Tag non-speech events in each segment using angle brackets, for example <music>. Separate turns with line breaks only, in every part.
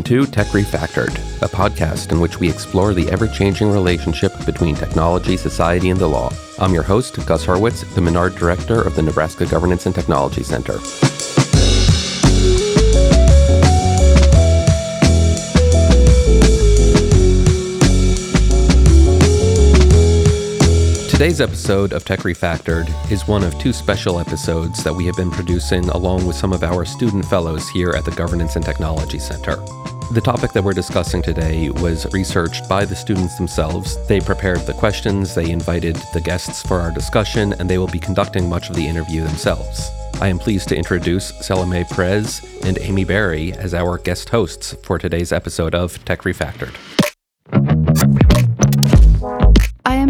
Welcome to Tech Refactored, a podcast in which we explore the ever changing relationship between technology, society, and the law. I'm your host, Gus Hurwitz, the Menard Director of the Nebraska Governance and Technology Center. Today's episode of Tech Refactored is one of two special episodes that we have been producing along with some of our student fellows here at the Governance and Technology Center. The topic that we're discussing today was researched by the students themselves. They prepared the questions, they invited the guests for our discussion, and they will be conducting much of the interview themselves. I am pleased to introduce Salome Perez and Amy Barry as our guest hosts for today's episode of Tech Refactored.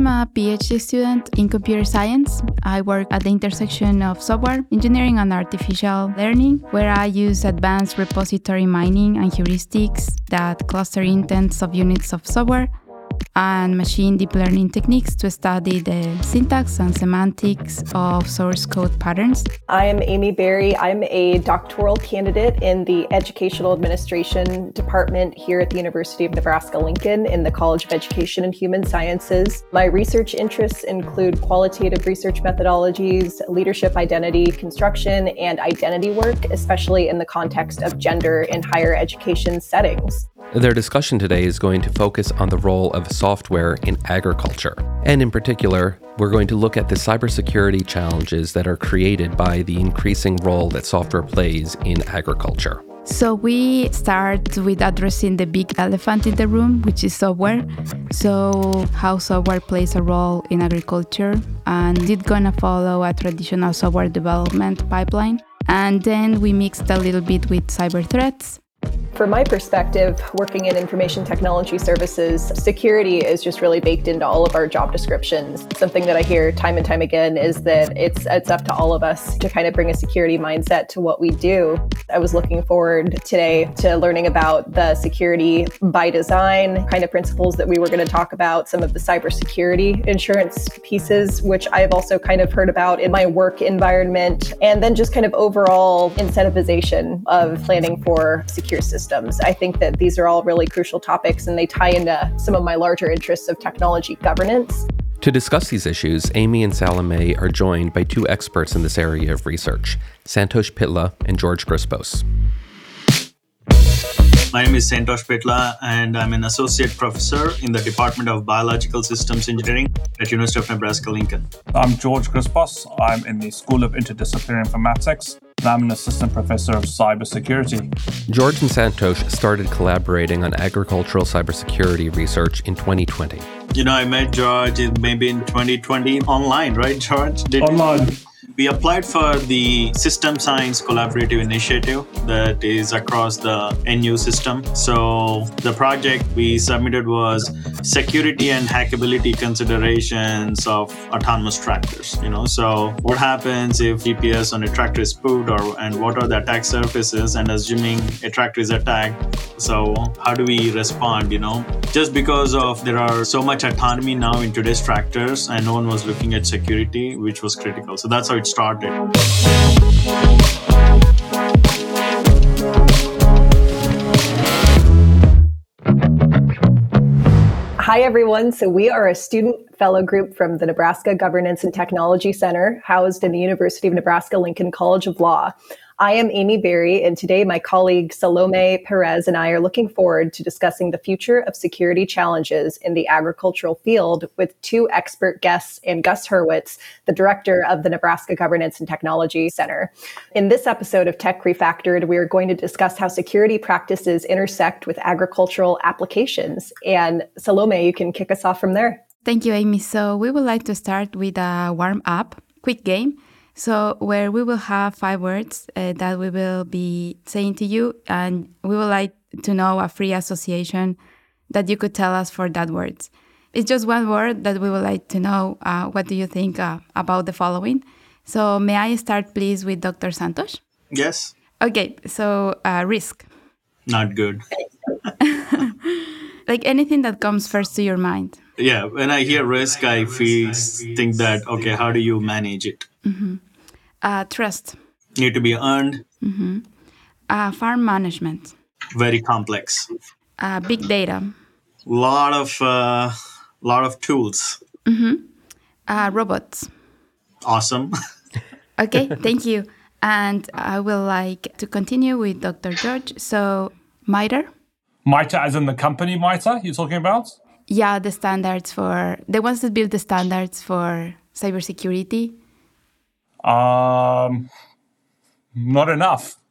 I am a PhD student in computer science. I work at the intersection of software engineering and artificial learning, where I use advanced repository mining and heuristics that cluster intents of units of software and machine deep learning techniques to study the syntax and semantics of source code patterns.
I am Amy Barry. I'm a doctoral candidate in the Educational Administration Department here at the University of Nebraska Lincoln in the College of Education and Human Sciences. My research interests include qualitative research methodologies, leadership identity construction, and identity work, especially in the context of gender in higher education settings.
Their discussion today is going to focus on the role of software in agriculture. And in particular, we're going to look at the cybersecurity challenges that are created by the increasing role that software plays in agriculture.
So we start with addressing the big elephant in the room, which is software. So how software plays a role in agriculture and it's gonna follow a traditional software development pipeline. And then we mixed a little bit with cyber threats
from my perspective, working in information technology services, security is just really baked into all of our job descriptions. Something that I hear time and time again is that it's it's up to all of us to kind of bring a security mindset to what we do. I was looking forward today to learning about the security by design kind of principles that we were going to talk about, some of the cybersecurity insurance pieces, which I've also kind of heard about in my work environment, and then just kind of overall incentivization of planning for secure systems systems. I think that these are all really crucial topics and they tie into some of my larger interests of technology governance.
To discuss these issues, Amy and Salome are joined by two experts in this area of research, Santosh Pitla and George Grispos.
My name is Santosh Pitla, and I'm an associate professor in the Department of Biological Systems Engineering at University of Nebraska-Lincoln.
I'm George Grispos. I'm in the School of Interdisciplinary Informatics and I'm an assistant professor of cybersecurity.
George and Santosh started collaborating on agricultural cybersecurity research in 2020.
You know, I met George maybe in 2020 online, right, George?
Did online. You-
we applied for the System Science Collaborative Initiative that is across the NU system. So the project we submitted was security and hackability considerations of autonomous tractors. You know, so what happens if GPS on a tractor is spoofed, or and what are the attack surfaces? And assuming a tractor is attacked, so how do we respond? You know, just because of there are so much autonomy now in today's tractors, and no one was looking at security, which was critical. So that's how it started.
Hi, everyone. So, we are a student fellow group from the Nebraska Governance and Technology Center, housed in the University of Nebraska Lincoln College of Law. I am Amy Barry, and today my colleague Salome Perez and I are looking forward to discussing the future of security challenges in the agricultural field with two expert guests and Gus Hurwitz, the director of the Nebraska Governance and Technology Center. In this episode of Tech Refactored, we are going to discuss how security practices intersect with agricultural applications. And Salome, you can kick us off from there.
Thank you, Amy. So, we would like to start with a warm up, quick game so, where we will have five words uh, that we will be saying to you, and we would like to know a free association that you could tell us for that words. It's just one word that we would like to know. Uh, what do you think uh, about the following? So, may I start, please, with Dr. Santosh?
Yes.
Okay, so uh, risk.
Not good. <laughs>
like anything that comes first to your mind.
Yeah, when I hear risk, I feel think that okay, how do you manage it?
Mm-hmm. Uh, trust.
Need to be earned.
Mm-hmm. Uh, farm management.
Very complex.
Uh, big data.
Lot of uh, lot of tools.
Uh, robots.
Awesome. <laughs>
Okay, thank you. And I will like to continue with Dr. George. So, MITRE?
MITRE, as in the company MITRE, you're talking about?
Yeah, the standards for the ones that build the standards for cybersecurity.
Um, not enough. <laughs>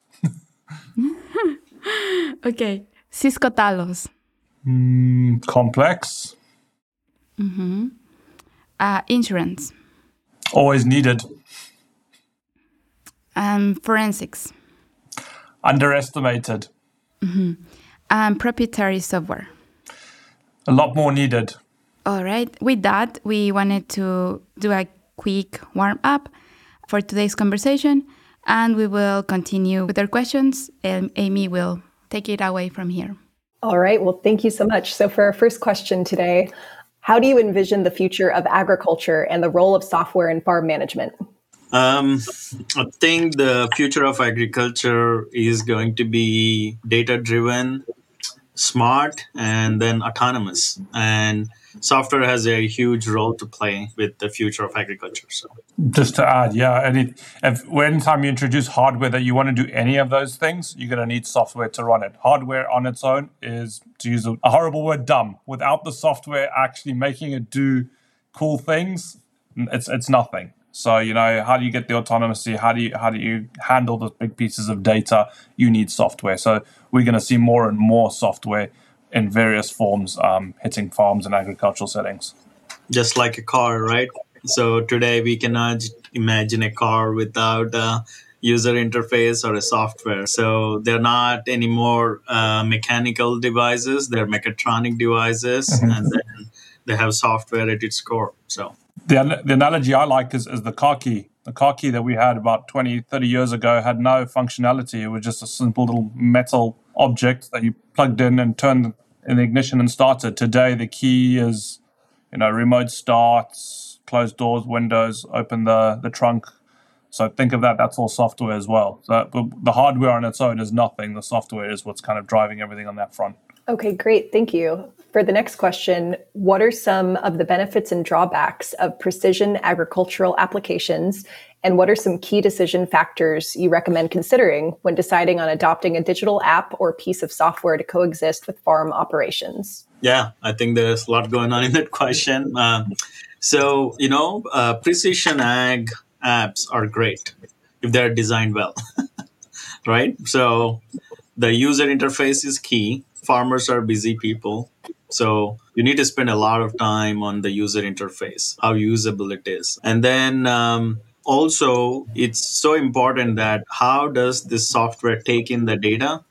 Okay. Cisco Talos.
Complex.
Uh, insurance.
Always needed.
Um, forensics.
Underestimated.
And proprietary software.
A lot more needed.
All right. With that, we wanted to do a quick warm up for today's conversation, and we will continue with our questions. And Amy will take it away from here.
All right. Well, thank you so much. So, for our first question today, how do you envision the future of agriculture and the role of software in farm management?
Um, I think the future of agriculture is going to be data driven, smart, and then autonomous. And software has a huge role to play with the future of agriculture. So,
Just to add, yeah, any if anytime you introduce hardware that you want to do any of those things, you're going to need software to run it. Hardware on its own is, to use a, horrible word, dumb. Without the software actually making it do cool things, it's it's nothing. So you know, how do you get the autonomy? How do you how do you handle the big pieces of data? You need software. So we're going to see more and more software in various forms um, hitting farms and agricultural settings.
just like a car, right? So, today we cannot imagine a car without a user interface or a software. So, they're not anymore uh, mechanical devices, they're mechatronic devices, and then they have software at its core. So,
the, the analogy I like is, is the car key. The car key that we had about 20, 30 years ago had no functionality. It was just a simple little metal object that you plugged in and turned in the ignition and started. Today, the key is, you know, remote starts, close doors, windows, open the, the trunk. So think of that, that's all software as well. So the hardware on its own is nothing. The software is what's kind of driving everything on that front.
Okay, great. Thank you. For the next question, what are some of the benefits and drawbacks of precision agricultural applications? And what are some key decision factors you recommend considering when deciding on adopting a digital app or piece of software to coexist with farm operations?
yeah, I think there's a lot going on in that question. Um, so, you know, uh, precision ag apps are great if they're designed well, <laughs> right? So, the user interface is key. Farmers are busy people. So, you need to spend a lot of time on the user interface, how usable it is. And then, um, also, it's so important that how does this software take in the data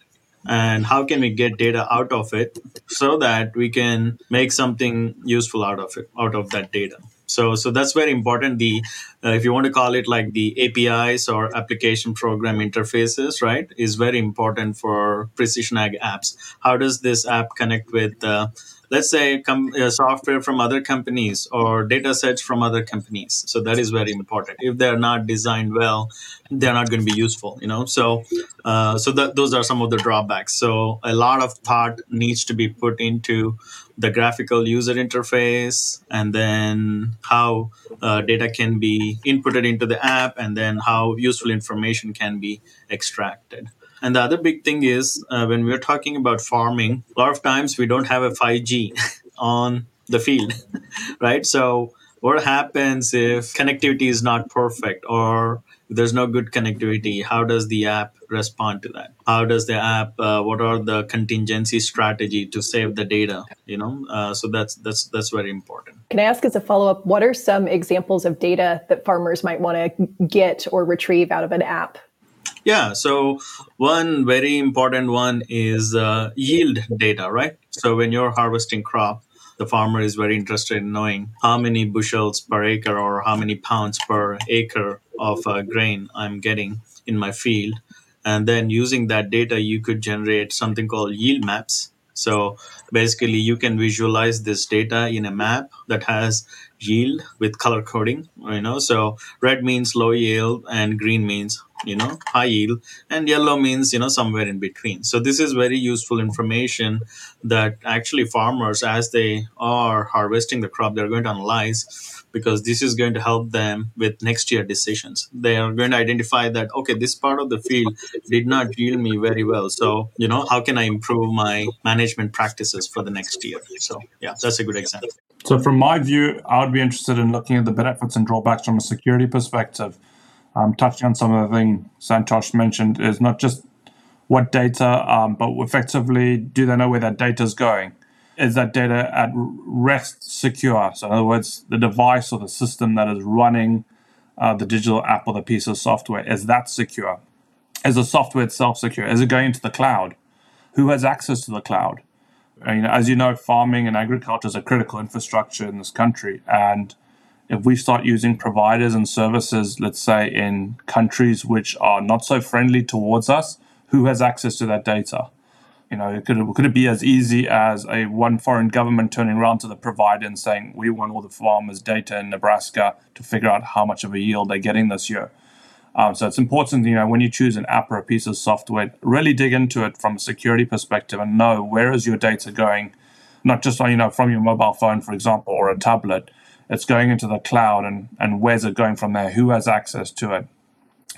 and how can we get data out of it so that we can make something useful out of it out of that data so so that's very important the uh, if you want to call it like the apis or application program interfaces right is very important for precision ag apps. How does this app connect with uh, let's say com- uh, software from other companies or data sets from other companies? So that is very important. If they're not designed well they're not going to be useful you know? So uh, so that those are some of the drawbacks. So a lot of thought needs to be put into the graphical user interface and then how uh, data can be inputted into the app and then how useful information can be extracted and the other big thing is uh, when we're talking about farming, a lot of times we don't have a 5G <laughs> on the field, <laughs> right? So, what happens if connectivity is not perfect or there's no good connectivity? How does the app respond to that? How does the app? Uh, what are the contingency strategy to save the data? You know, uh, so that's that's that's very important.
Can I ask as a follow up, what are some examples of data that farmers might want to get or retrieve out of an app?
Yeah, so one very important one is uh, yield data, right? So when you're harvesting crop, the farmer is very interested in knowing how many bushels per acre or how many pounds per acre of uh, grain I'm getting in my field. And then using that data, you could generate something called yield maps. So basically, you can visualize this data in a map that has yield with color coding. You know, so red means low yield and green means you know high yield and yellow means you know somewhere in between. So this is very useful information that actually farmers as they are harvesting the crop they're going to analyze because this is going to help them with next year decisions. They are going to identify that okay this part of the field did not yield me very well. So you know how can i improve my management practices for the next year? So yeah that's a good example.
So from my view i would be interested in looking at the benefits and drawbacks from a security perspective um, touching on some of the things Santosh mentioned is not just what data, um, but effectively, do they know where that data is going? Is that data at rest secure? So, in other words, the device or the system that is running uh, the digital app or the piece of software is that secure? Is the software itself secure? Is it going into the cloud? Who has access to the cloud? I mean, as you know, farming and agriculture is a critical infrastructure in this country, and if we start using providers and services, let's say in countries which are not so friendly towards us, who has access to that data? You know, could it, could it be as easy as a one foreign government turning around to the provider and saying, "We want all the farmers' data in Nebraska to figure out how much of a yield they're getting this year." Um, so it's important, you know, when you choose an app or a piece of software, really dig into it from a security perspective and know where is your data going, not just you know from your mobile phone, for example, or a tablet it's going into the cloud and, and where's it going from there? Who has access to it?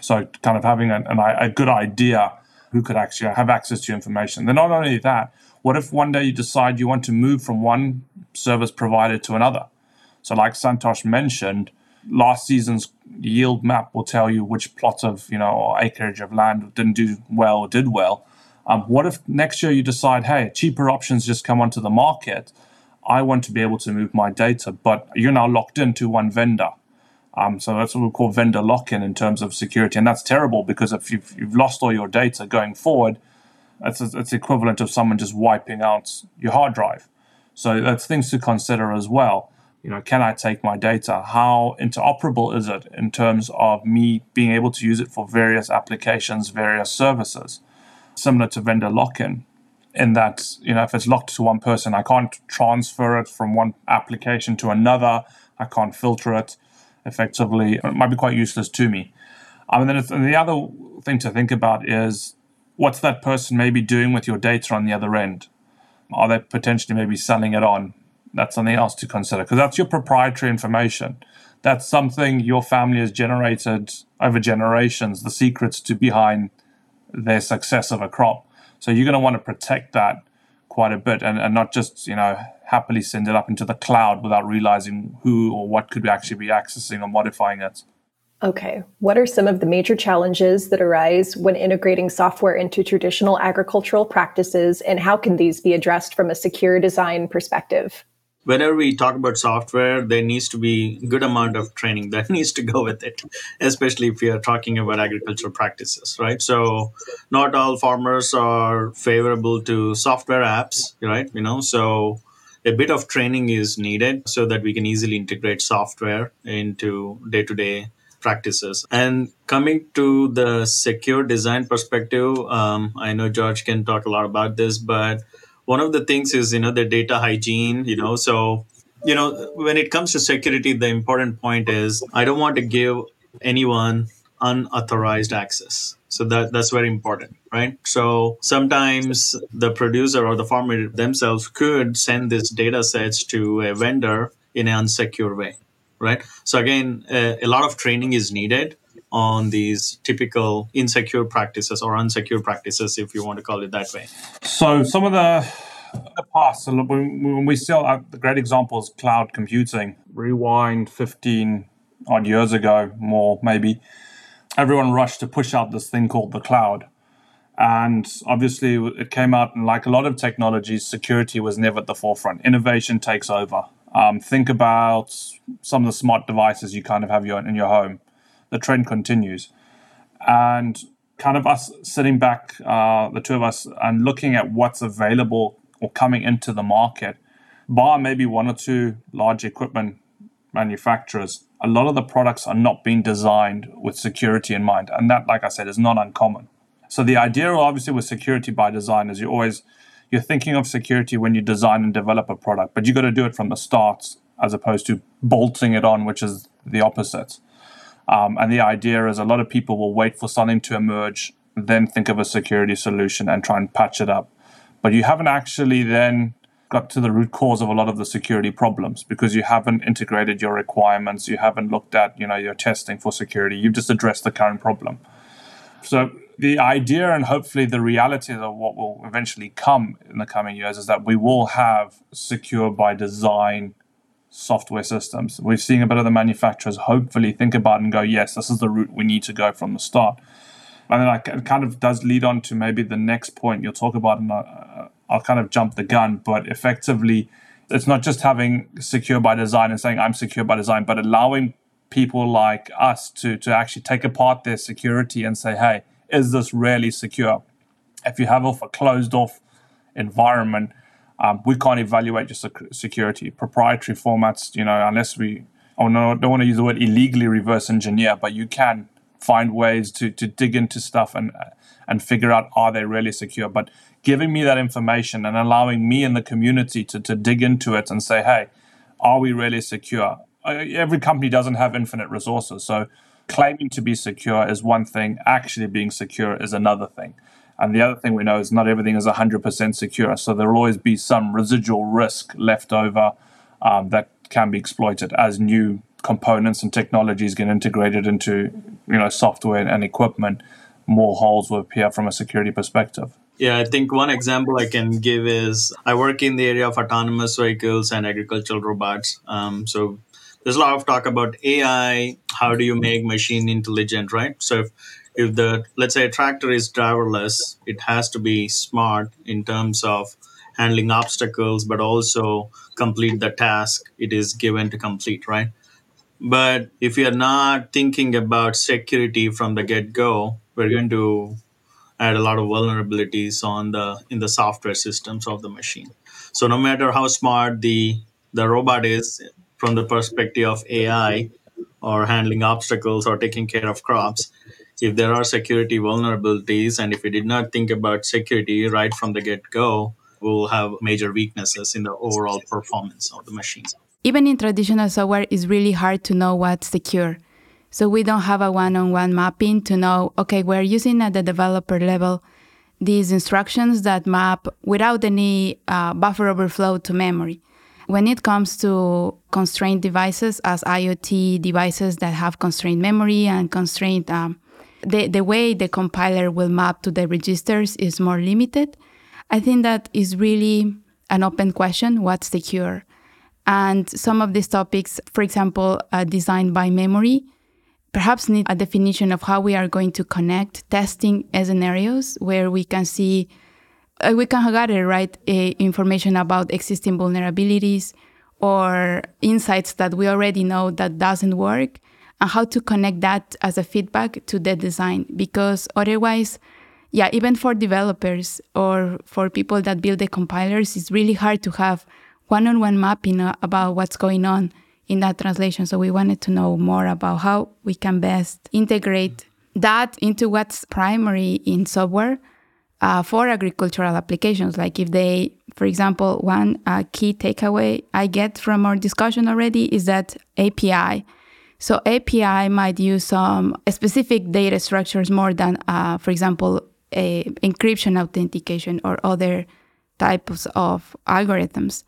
So, kind of having an, an, a good idea who could actually have access to information. Then, not only that, what if one day you decide you want to move from one service provider to another? So, like Santosh mentioned, last season's yield map will tell you which plot of you know or acreage of land didn't do well or did well. Um, what if next year you decide, hey, cheaper options just come onto the market? I want to be able to move my data, but you're now locked into one vendor. Um, so that's what we call vendor lock-in in terms of security, and that's terrible because if you've, you've lost all your data going forward, it's it's equivalent of someone just wiping out your hard drive. So that's things to consider as well. You know, can I take my data? How interoperable is it in terms of me being able to use it for various applications, various services? Similar to vendor lock-in, in that you know if it's locked to one person i can't transfer it from one application to another. I can't filter it effectively. It might be quite useless to me. And then the other thing to think about is what's that person maybe doing with your data on the other end? Are they potentially maybe selling it on? That's something else to consider because that's your proprietary information. That's something your family has generated over generations the secrets to behind their success of a crop so you're going to want to protect that quite a bit and, and not just, you know, happily send it up into the cloud without realizing who or what could actually be accessing or modifying it.
Okay. What are some of the major challenges that arise when integrating software into traditional agricultural practices, and how can these be addressed from a secure design perspective?
Whenever we talk about software there needs to be good amount of training that <laughs> needs to go with it especially if we are talking about agricultural practices right? So not all farmers are favorable to software apps right? You know so a bit of training is needed so that we can easily integrate software into day-to-day practices. And coming to the secure design perspective um, i know george can talk a lot about this but one of the things is you know the data hygiene you know so you know when it comes to security the important point is i don't want to give anyone unauthorized access. So that that's very important right? So sometimes the producer or the farmer themselves could send these data sets to a vendor in an unsecure way right? So again a, a lot of training is needed on these typical insecure practices or unsecure practices, if you want to call it that way.
So, some of the the past, when we still have the great example is cloud computing. Rewind 15 odd years ago, more maybe, everyone rushed to push out this thing called the cloud. And obviously, it came out, and like a lot of technologies, security was never at the forefront. Innovation takes over. Um, think about some of the smart devices you kind of have your, in your home the trend continues. And kind of us sitting back, uh, the two of us, and looking at what's available or coming into the market, bar maybe one or two large equipment manufacturers, a lot of the products are not being designed with security in mind. And that, like I said, is not uncommon. So the idea obviously with security by design is you always you're thinking of security when you design and develop a product, but you got to do it from the start as opposed to bolting it on, which is the opposite. Um, and the idea is a lot of people will wait for something to emerge, then think of a security solution and try and patch it up. But you haven't actually then got to the root cause of a lot of the security problems because you haven't integrated your requirements, you haven't looked at you know your testing for security. You've just addressed the current problem. So the idea and hopefully the reality of what will eventually come in the coming years is that we will have secure by design software systems. We're seeing a bit of the manufacturers hopefully think about and go, yes, this is the route we need to go from the start. And then it kind of does lead on to maybe the next point you'll talk about, and uh, I'll kind of jump the gun, but effectively, it's not just having secure by design and saying I'm secure by design, but allowing people like us to to actually take apart their security and say, hey, is this really secure? If you have off a closed off environment, um, we can't evaluate your sec- security. Proprietary formats, you know, unless we, oh no, don't want to use the word illegally reverse engineer, but you can find ways to to dig into stuff and and figure out are they really secure. But giving me that information and allowing me and the community to to dig into it and say, hey, are we really secure? Every company doesn't have infinite resources, so claiming to be secure is one thing. Actually being secure is another thing. And the other thing we know is not everything is 100% secure. So there will always be some residual risk left over um, that can be exploited as new components and technologies get integrated into you know software and equipment. More holes will appear from a security perspective.
Yeah, I think one example I can give is I work in the area of autonomous vehicles and agricultural robots. Um, so there's a lot of talk about AI. How do you make machine intelligent, right? So if if the let's say a tractor is driverless, it has to be smart in terms of handling obstacles, but also complete the task it is given to complete, right? But if you're not thinking about security from the get go, we're going to add a lot of vulnerabilities on the in the software systems of the machine. So no matter how smart the the robot is from the perspective of AI or handling obstacles or taking care of crops, if there are security vulnerabilities and if we did not think about security right from the get go, we'll have major weaknesses in the overall performance of the machines
Even in traditional software, it's really hard to know what's secure. So we don't have a one on one mapping to know, okay, we're using at the developer level these instructions that map without any uh, buffer overflow to memory. When it comes to constrained devices, as IoT devices that have constrained memory and constrained um, the, the way the compiler will map to the registers is more limited. I think that is really an open question what's secure? And some of these topics, for example, uh, designed by memory, perhaps need a definition of how we are going to connect testing scenarios where we can see, uh, we can gather right information about existing vulnerabilities or insights that we already know that doesn't work and how to connect that as a feedback to the design because otherwise yeah even for developers or for people that build the compilers it's really hard to have one-on-one mapping about what's going on in that translation. So we wanted to know more about how we can best integrate that into what's primary in software uh, for agricultural applications. Like if they for example one uh, key takeaway i get from our discussion already is that api so API might use some specific data structures more than, uh, for example, a encryption authentication or other types of algorithms.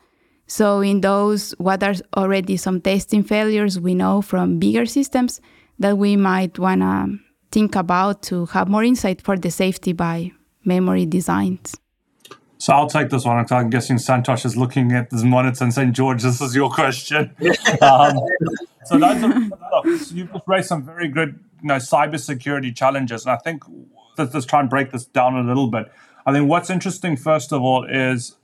So in those, what are already some testing failures we know from bigger systems that we might want to think about to have more insight for the safety by memory designs.
So I'll take this one. I'm guessing Santosh is looking at this monitor and saying, George, this is your question. <laughs> um, so those are, look, you've raised some very good you know, cybersecurity challenges. And I think let's, let's try and break this down a little bit. I think what's interesting, first of all, is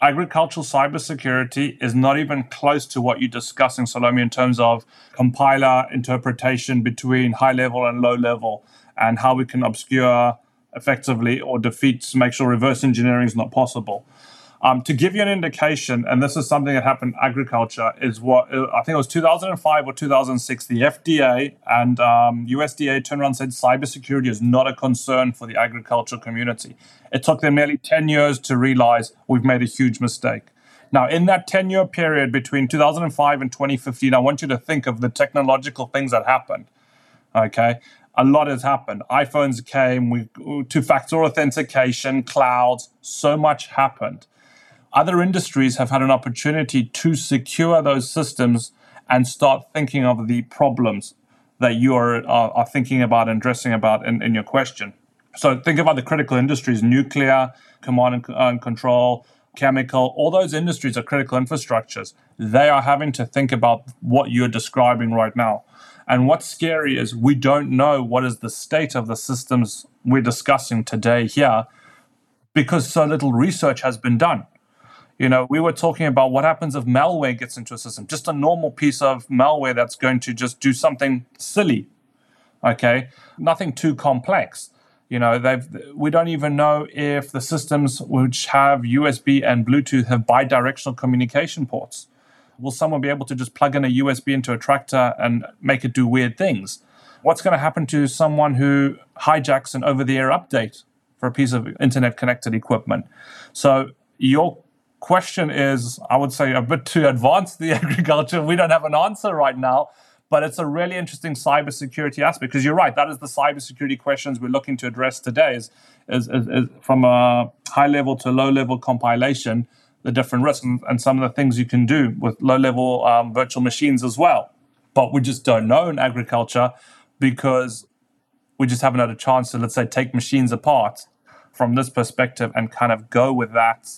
agricultural cybersecurity is not even close to what you're discussing, Salome, in terms of compiler interpretation between high level and low level and how we can obscure effectively or defeats, make sure reverse engineering is not possible. Um, to give you an indication, and this is something that happened in agriculture, is what I think it was 2005 or 2006. The FDA and um, USDA turned around and said cybersecurity is not a concern for the agricultural community. It took them nearly 10 years to realize we've made a huge mistake. Now, in that 10 year period between 2005 and 2015, I want you to think of the technological things that happened. Okay. A lot has happened. iPhones came, we two factor authentication, clouds, so much happened. Other industries have had an opportunity to secure those systems and start thinking of the problems that you are, are, are thinking about and addressing about in, in your question. So think about the critical industries, nuclear, command and, and control, chemical, all those industries are critical infrastructures. They are having to think about what you're describing right now. And what's scary is we don't know what is the state of the systems we're discussing today here because so little research has been done. You know, we were talking about what happens if malware gets into a system, just a normal piece of malware that's going to just do something silly. Okay, nothing too complex. You know, they've we don't even know if the systems which have USB and Bluetooth have bidirectional communication ports. Will someone be able to just plug in a USB into a tractor and make it do weird things? What's going to happen to someone who hijacks an over-the-air update for a piece of internet connected equipment? So your question is, I would say, a bit too advanced. The <laughs> agriculture, we don't have an answer right now but it's a really interesting cybersecurity aspect because you're right. That is the cybersecurity questions we're looking to address today. Is, is, is, is from a high level to low level compilation, the different risks and, and, some of the things you can do with low level um, virtual machines as well. But we just don't know in agriculture because we just haven't had a chance to, let's say, take machines apart from this perspective and kind of go with that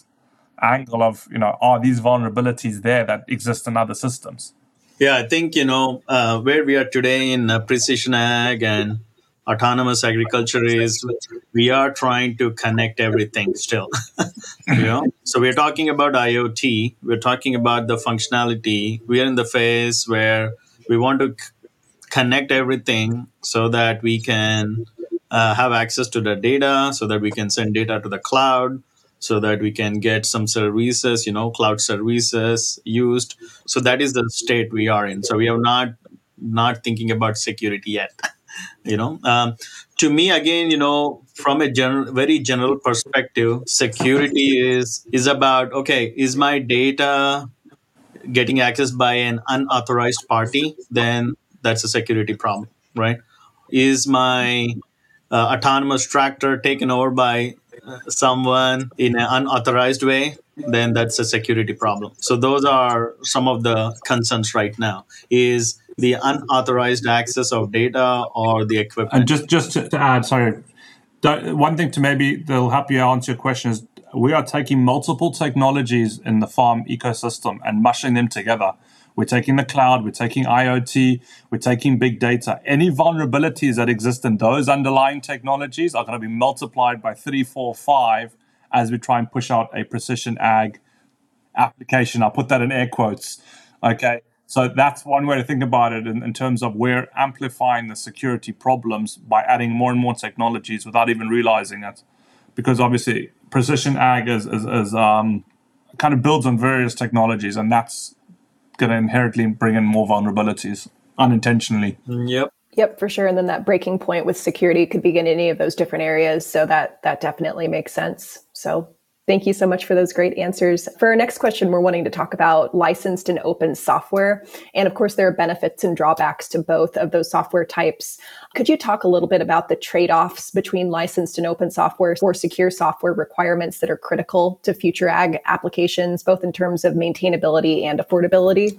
angle of, you know, are these vulnerabilities there that exist in other systems?
Yeah, I think, you know, uh, where we are today in uh, precision ag and autonomous agriculture is we are trying to connect everything still. <laughs> you know, so we're talking about IoT, we're talking about the functionality. We are in the phase where we want to c- connect everything so that we can uh, have access to the data, so that we can send data to the cloud so that we can get some services, you know, cloud services used. So that is the state we are in. So we are not not thinking about security yet. <laughs> you know, um, to me again, you know, from a general, very general perspective, security is is about okay, is my data getting accessed by an unauthorized party? Then that's a security problem, right? Is my uh, autonomous tractor taken over by someone in an unauthorized way, then that's a security problem. So those are some of the concerns right now. Is the unauthorized access of data or the equipment?
And just just to, to add, sorry, one thing to maybe that'll help you answer your question is we are taking multiple technologies in the farm ecosystem and mushing them together. We're taking the cloud, we're taking IoT, we're taking big data. Any vulnerabilities that exist in those underlying technologies are going to be multiplied by three, four, five as we try and push out a precision ag application. I'll put that in air quotes. Okay. So that's one way to think about it in, in, terms of we're amplifying the security problems by adding more and more technologies without even realizing it. Because obviously, precision ag is, is, is um, kind of builds on various technologies, and that's going to inherently bring in more vulnerabilities unintentionally.
Yep.
Yep, for sure. And then that breaking point with security could begin in any of those different areas. So that that definitely makes sense. So Thank you so much for those great answers. For our next question, we're wanting to talk about licensed and open software. And of course, there are benefits and drawbacks to both of those software types. Could you talk a little bit about the trade offs between licensed and open software or secure software requirements that are critical to future ag applications, both in terms of maintainability and affordability?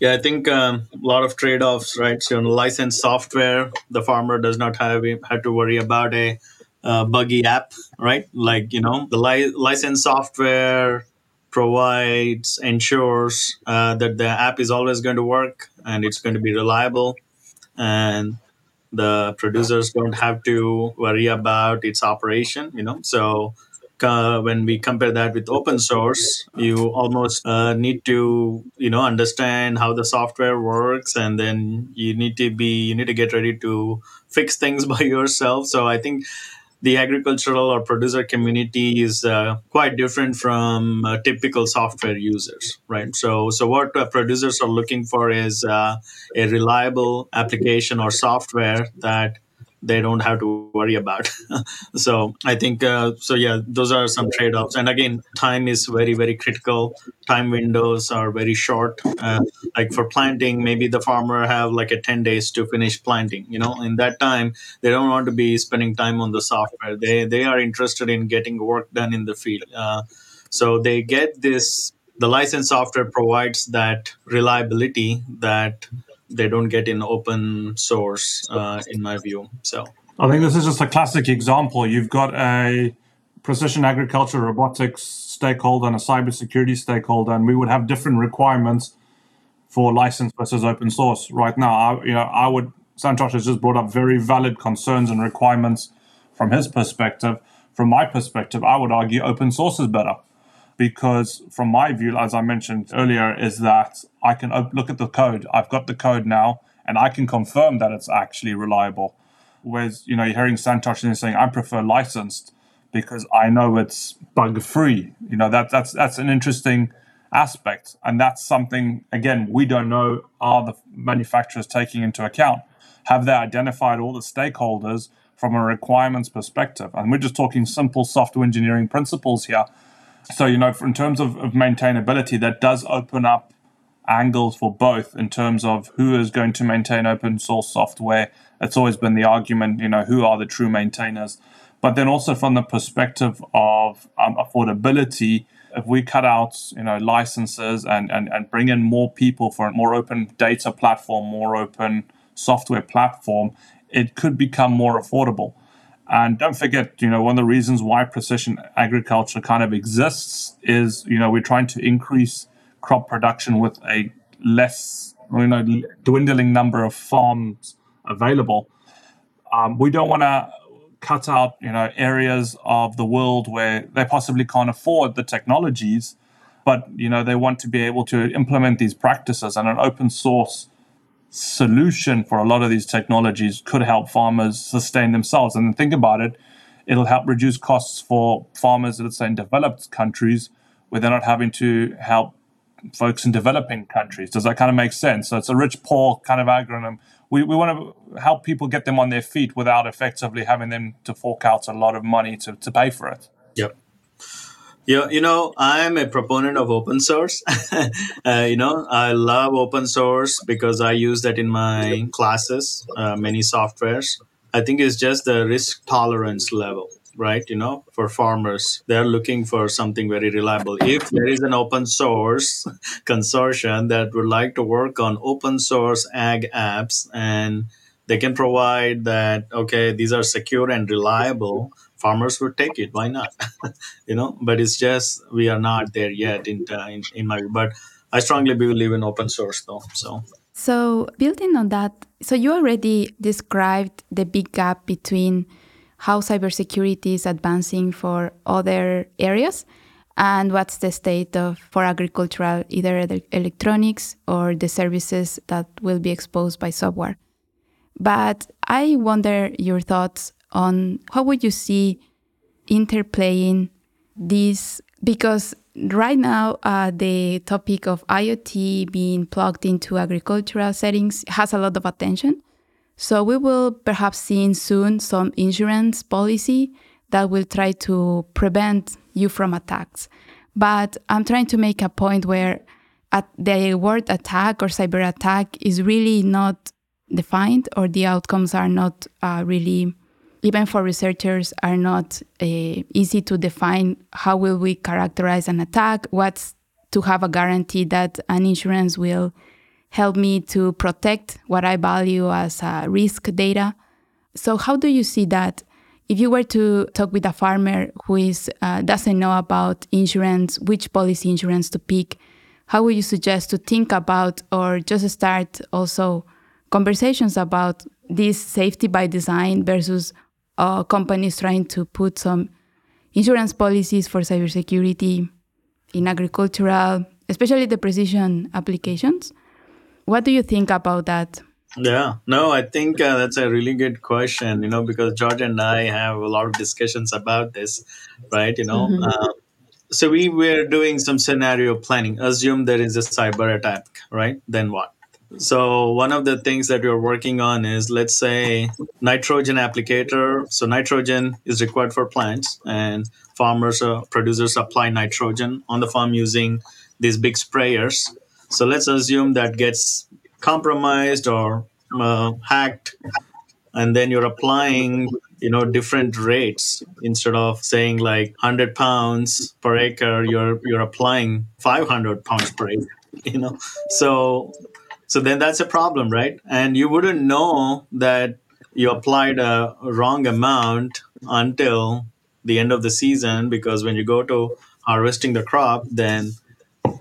Yeah, I think um, a lot of trade offs, right? So, licensed software, the farmer does not have had to worry about a uh, buggy app, right? Like, you know, the li- license software provides, ensures uh, that the app is always going to work and it's going to be reliable. And the producers don't have to worry about its operation, you know. So, uh, when we compare that with open source you almost uh, need to you know understand how the software works and then you need to be you need to get ready to fix things <laughs> by yourself so i think the agricultural or producer community is uh, quite different from uh, typical software users, right? So, so what uh, producers are looking for is uh, a reliable application or software that they don't have to worry about. <laughs> so I think uh, so. Yeah, those are some trade offs. And again, time is very very critical. Time windows are very short. Uh, like for planting, maybe the farmer have like a ten days to finish planting. You know, in that time, they don't want to be spending time on the software. They they are interested in getting work done in the field. Uh, so they get this. The license software provides that reliability that they don't get in open source, uh, in my view. So
I think this is just a classic example. You've got a precision agriculture robotics stakeholder and a cybersecurity stakeholder, and we would have different requirements for license versus open source. Right now, I, you know, I would Santosh has just brought up very valid concerns and requirements from his perspective. From my perspective, I would argue open source is better because from my view as i mentioned earlier is that i can look at the code. I've got the code now and i can confirm that it's actually reliable. Whereas you know you're hearing santosh and saying i prefer licensed because i know it's bug free you know that that's that's an interesting aspect and that's something again we don't know are the manufacturers taking into account? Have they identified all the stakeholders from a requirements perspective? And we're just talking simple software engineering principles here so, you know, in terms of, of maintainability, that does open up angles for both in terms of who is going to maintain open source software. It's always been the argument, you know, who are the true maintainers. But then also from the perspective of um, affordability, if we cut out, you know, licenses and, and, and bring in more people for a more open data platform, more open software platform, it could become more affordable. And don't forget, you know, one of the reasons why precision agriculture kind of exists is, you know, we're trying to increase crop production with a less, you know, dwindling number of farms available. Um, we don't want to cut out, you know, areas of the world where they possibly can't afford the technologies, but you know, they want to be able to implement these practices and an open source solution for a lot of these technologies could help farmers sustain themselves. And think about it, it'll help reduce costs for farmers, let's say in developed countries, where they're not having to help folks in developing countries. Does that kind of make sense? So it's a rich poor kind of acronym. We, we want to help people get them on their feet without effectively having them to fork out a lot of money to, to pay for it.
Yep. Yeah, you know, I'm a proponent of open source. <laughs> uh, you know, I love open source because I use that in my classes, uh, many softwares. I think it's just the risk tolerance level, right? You know, for farmers, they're looking for something very reliable. If there is an open source <laughs> consortium that would like to work on open source ag apps and they can provide that, okay, these are secure and reliable farmers would take it why not? <laughs> You know but it's just we are not there yet in, in, in my but i strongly believe in open source though so.
So building on that so you already described the big gap between how cybersecurity is advancing for other areas and what's the state of for agricultural either electronics or the services that will be exposed by software. But i wonder your thoughts on how would you see interplaying these because right now uh, the topic of iot being plugged into agricultural settings has a lot of attention. So we will perhaps see soon some insurance policy that will try to prevent you from attacks. But i'm trying to make a point where the word attack or cyber attack is really not defined or the outcomes are not uh, really even for researchers are not uh, easy to define how will we characterize an attack what's to have a guarantee that an insurance will help me to protect what i value as uh, risk data. So how do you see that? If you were to talk with a farmer who is uh, doesn't know about insurance which policy insurance to pick how would you suggest to think about or just start also conversations about this safety by design versus uh, companies trying to put some insurance policies for cybersecurity in agricultural, especially the precision applications. What do you think about that?
Yeah, no, I think uh, that's a really good question, you know, because George and I have a lot of discussions about this, right? You know, mm-hmm. uh, so we were doing some scenario planning. Assume there is a cyber attack, right? Then what? So one of the things that we're working on is let's say nitrogen applicator. So nitrogen is required for plants and farmers or uh, producers apply nitrogen on the farm using these big sprayers. So let's assume that gets compromised or uh, hacked and then you're applying you know different rates instead of saying like 100 pounds per acre you're you're applying 500 pounds per acre <laughs> you know so so then that's a problem right? And you wouldn't know that you applied a wrong amount until the end of the season because when you go to harvesting the crop then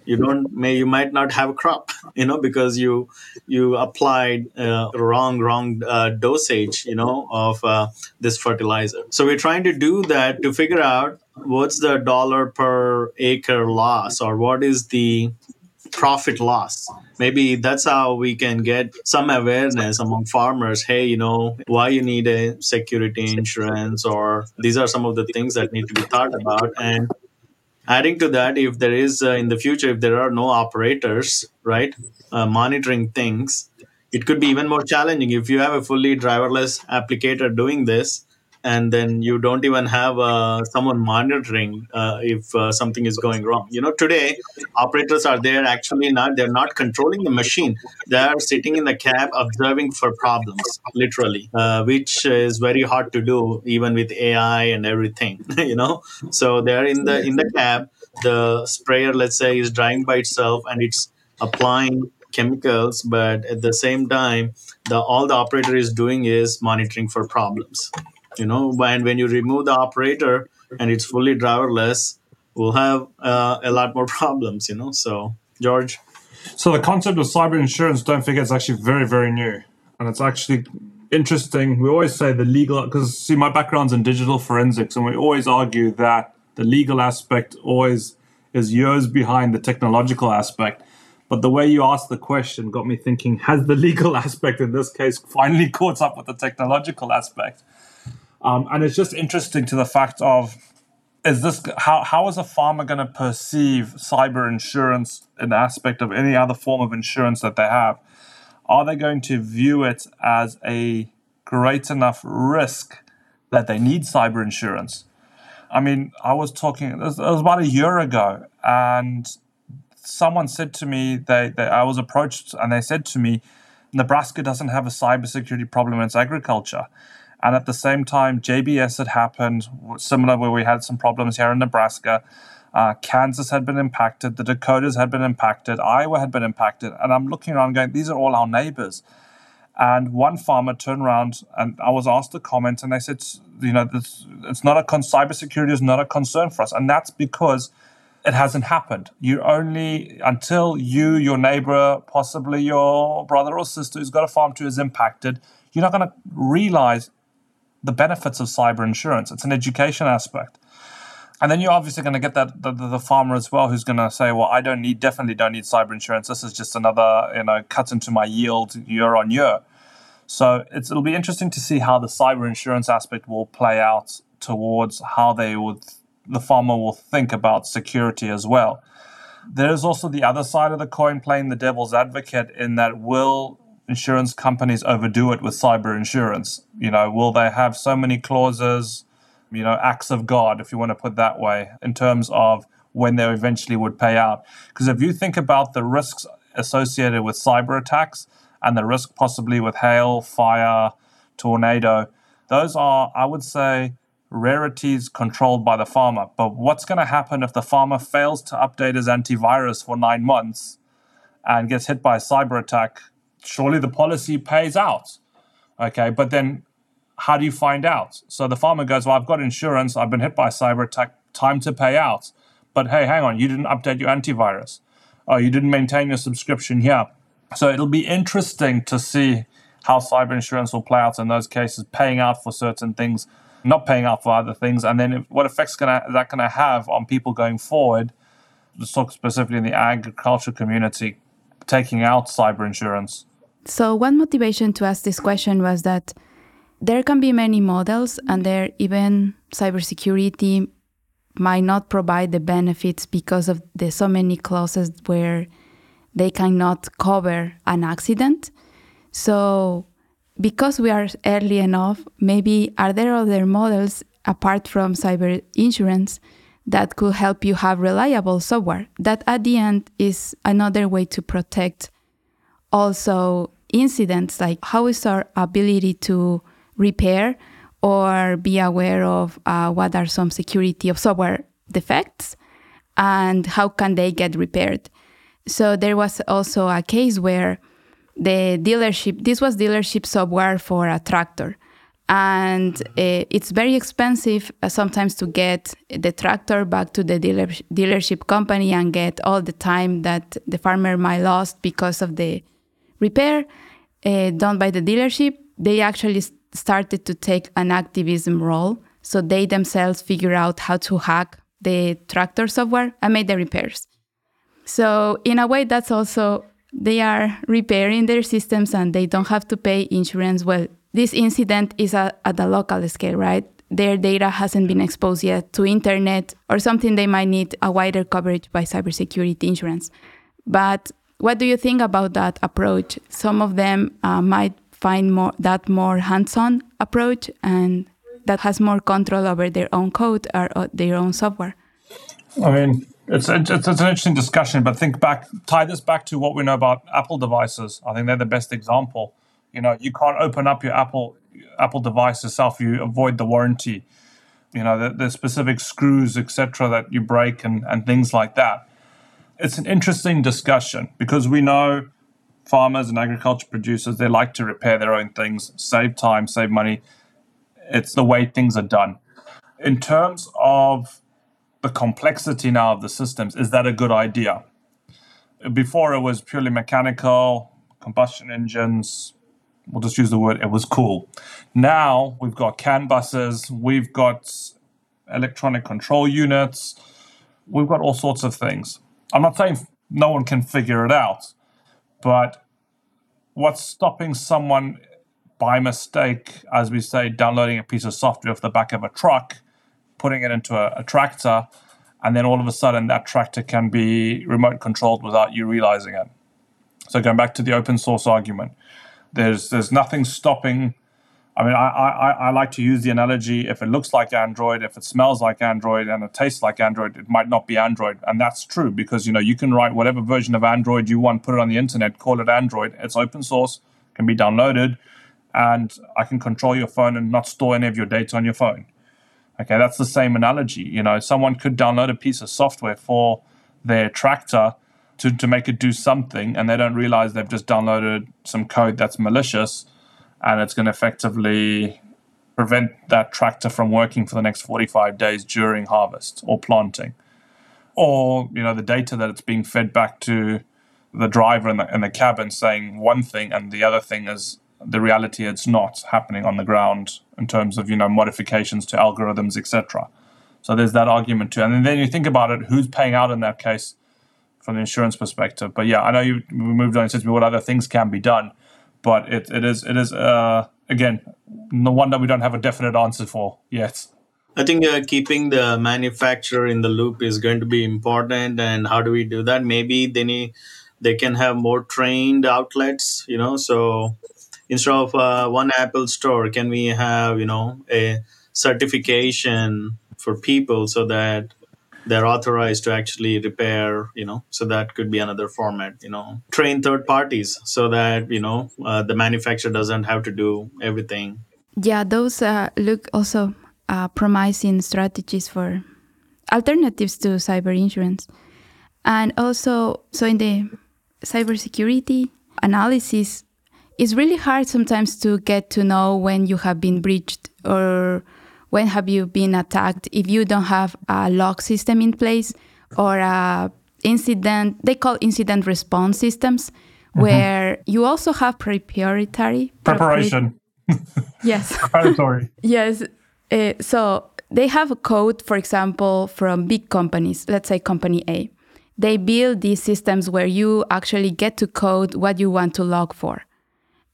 you don't may you might not have a crop <laughs> you know because you you applied uh, wrong wrong uh, dosage you know of uh, this fertilizer. So we're trying to do that to figure out what's the dollar per acre loss or what is the profit loss maybe that's how we can get some awareness among farmers. Hey you know why you need a security insurance or these are some of the things that need to be thought about. And adding to that if there is uh, in the future if there are no operators right uh, monitoring things it could be even more challenging. If you have a fully driverless applicator doing this and then you don't even have uh, someone monitoring uh, if uh, something is going wrong. You know today operators are there actually not they're not controlling the machine. They're sitting in the cab observing for problems literally uh, which is very hard to do even with ai and everything <laughs> you know? So they're in the in the cab. The sprayer let's say is drying by itself and it's applying chemicals but at the same time the all the operator is doing is monitoring for problems you know and when you remove the operator and it's fully driverless we'll have uh, a lot more <laughs> problems you know so george?
So the concept of cyber insurance don't forget is actually very very new. And it's actually interesting. We always say the legal because see my background's in digital forensics and we always argue that the legal aspect always is years behind the technological aspect. But the way you asked the question got me thinking has the <laughs> legal aspect in this case finally <laughs> caught up with the technological aspect um, and it's just interesting to the fact of is this how, how is a farmer going to perceive cyber insurance in the aspect of any other form of insurance that they have? Are they going to view it as a great enough risk that they need cyber insurance? I mean, I was talking, it was about a year ago, and someone said to me, they, they, I was approached and they said to me, Nebraska doesn't have a cybersecurity problem in its agriculture. And at the same time, JBS had happened, similar where we had some problems here in Nebraska. Uh, Kansas had been impacted, the Dakotas had been impacted, Iowa had been impacted. And I'm looking around going, these are all our neighbors. And one farmer turned around and I was asked to comment, and they said, you know, this, it's not a con- cybersecurity is not a concern for us. And that's because it hasn't happened. You only, until you, your neighbor, possibly your brother or sister who's got a farm too is impacted, you're not going to realize the benefits of cyber insurance. It's an education aspect. And then you're obviously going to get that the, the, farmer as well who's going to say, well, I don't need, definitely don't need cyber insurance. This is just another, you know, cut into my yield year on year. So it'll be interesting to see how the cyber insurance aspect will play out towards how they would, the farmer will think about security as well. There is also the other side of the coin playing the devil's advocate in that will insurance companies overdo it with cyber insurance? You know, will they have so many clauses, you know, acts of God, if you want to put that way, in terms of when they eventually would pay out? Because if you think about the risks associated with cyber attacks and the risk possibly with hail, fire, tornado, those are, I would say, rarities controlled by the farmer. But what's going to happen if the farmer fails to update his antivirus for nine months and gets hit by a cyber attack surely the policy pays out. Okay, but then how do you find out? So the farmer goes, Well, I've got insurance, I've been hit by a cyber attack, time to pay out. But hey, hang on, you didn't update your antivirus. Oh, you didn't maintain your subscription here. So it'll be interesting to see how cyber insurance will play out in those cases, paying out for certain things, not paying out for other things, and then what effects that going to have on people going forward? Let's talk specifically in the agriculture community, taking out cyber insurance.
So, one motivation to ask this question was that there can be many models, and there even cybersecurity might not provide the benefits because of the so many clauses where they cannot cover an accident. So, because we are early enough, maybe are there other models apart from cyber insurance that could help you have reliable software? That at the end is another way to protect also incidents like how is our ability to repair or be aware of uh, what are some security of software defects and how can they get repaired? So there was also a case where the dealership this was dealership software for a tractor. And uh, it's very expensive uh, sometimes to get the tractor back to the dealer, dealership company and get all the time that the farmer might lost because of the repair uh, done by the dealership they actually started to take an activism role. So they themselves figure out how to hack the tractor software and make the repairs. So in a way, that's also they are repairing their systems and they don't have to pay insurance. Well, this incident is a, at a local scale, right? Their data hasn't been exposed yet to internet or something they might need a wider coverage by cybersecurity insurance. But what do you think about that approach? Some of them uh, might find more that more hands-on approach and that has more control over their own code or, or their own software.
I mean, it's, it's, it's an interesting discussion, but think back, tie this back to what we know about Apple devices. I think they're the best example. You know, you can't open up your Apple Apple device itself; you avoid the warranty. You know, the, the specific screws, etc., that you break and and things like that. It's an interesting discussion because we know farmers and agriculture producers, they like to repair their own things, save time, save money. It's the way things are done. In terms of the complexity now of the systems, is that a good idea? Before it was purely mechanical, combustion engines, we'll just use the word, it was cool. Now we've got CAN buses, we've got electronic control units, we've got all sorts of things. I'm not saying no one can figure it out, but what's stopping someone by mistake, as we say, downloading a piece of software off the back of a truck, putting it into a, a tractor, and then all of a sudden that tractor can be remote controlled without you realizing it. So going back to the open source argument, there's there's nothing stopping I mean, I, I, I like to use the analogy if it looks like Android, if it smells like Android, and it tastes like Android, it might not be Android. And that's true because, you know, you can write whatever version of Android you want, put it on the internet, call it Android. It's open source, can be downloaded, and I can control your phone and not store any of your data on your phone. Okay, that's the same analogy. You know, someone could download a piece of software for their tractor to, to make it do something, and they don't realize they've just downloaded some code that's malicious and it's going to effectively prevent that tractor from working for the next 45 days during harvest or planting. Or you know the data that it's being fed back to the driver in the, in the cabin saying one thing and the other thing is the reality it's not happening on the ground in terms of you know modifications to algorithms etc so there's that argument too. And then you think about it who's paying out in that case from the insurance perspective? But yeah i know you moved on. And said to me what other things can be done but it, it is it is uh, again the one that we don't have a definite answer for yet.
I think uh, keeping the manufacturer in the loop is going to be important. And how do we do that? Maybe they need, they can have more trained outlets. You know, so instead of uh, one Apple store, can we have you know a certification for people so that they're authorized to actually repair you know so that could be another format you know. Train third parties so that you know uh, the manufacturer doesn't have to do everything.
Yeah those uh, look also uh, promising strategies for alternatives to cyber insurance. And also so in the cybersecurity analysis it's really hard sometimes to get to know when you have been breached or when have you been attacked? If you don't have a log system in place or a incident they call incident response systems mm-hmm. where you also have preparatory
preparation. <laughs>
Yes. <laughs>
Preparatory.
Yes. Uh, so they have a code for example from big companies let's say company a. They build these systems where you actually get to code what you want to log for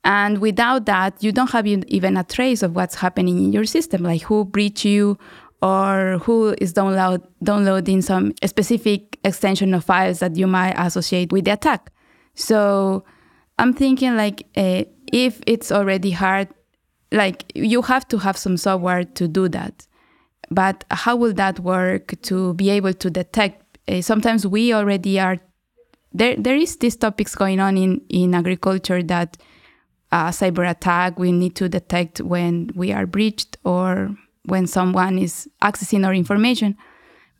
and without that, you don't have even a trace of what's happening in your system, like who breached you or who is download, downloading some specific extension of files that you might associate with the attack. So I'm thinking like uh, if it's already hard, like you have to have some software to do that. But how will that work to be able to detect? Uh, sometimes we already are there. There is these topics going on in in agriculture that a cyber attack we need to detect when we are breached or when someone is accessing our information.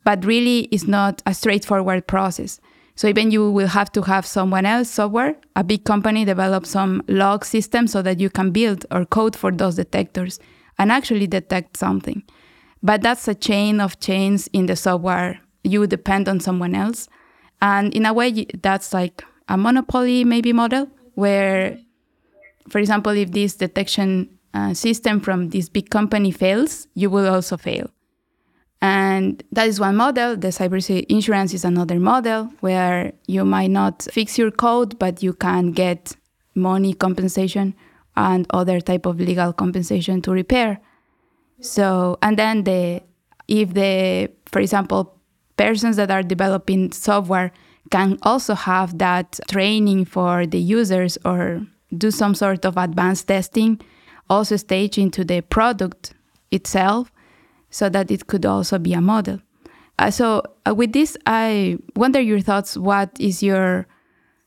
But really, it's not a straightforward process. So even you will have to have someone else software, a big company develop some log system so that you can build or code for those detectors and actually detect something. But that's a chain of chains in the software. You depend on someone else. And in a way, that's like a monopoly maybe model where, for example, if this detection uh, system from this big company fails, you will also fail. And that is one model. The cyber insurance is another model where you might not fix your code, but you can get money compensation and other type of legal compensation to repair. So, and then the if the, for example, persons that are developing software can also have that training for the users or do some sort of advanced testing, also stage into the product itself, so that it could also be a model. Uh, so, uh, with this, I wonder your thoughts. What is your,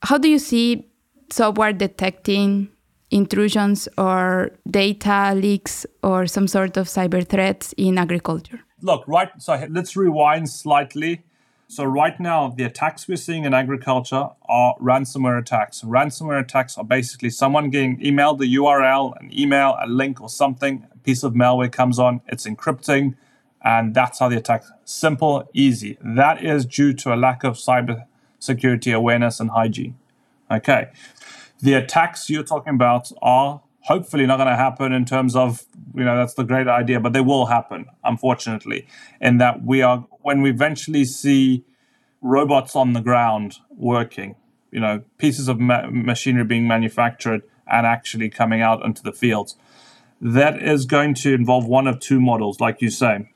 how do you see software detecting intrusions or data leaks or some sort of cyber threats in agriculture?
Look, right. So let's rewind slightly. So right now, the attacks we're seeing in agriculture are ransomware attacks. Ransomware attacks are basically someone getting emailed the URL, an email, a link, or something. A piece of malware comes on. It's encrypting, and that's how the attack. Simple, easy. That is due to a lack of cyber security awareness and hygiene. Okay, the attacks you're talking about are hopefully not going to happen in terms of you know that's the great idea but they will happen unfortunately in that we are when we eventually see robots on the ground working you know pieces of ma- machinery being manufactured and actually coming out into the fields that is going to involve one of two models like you say.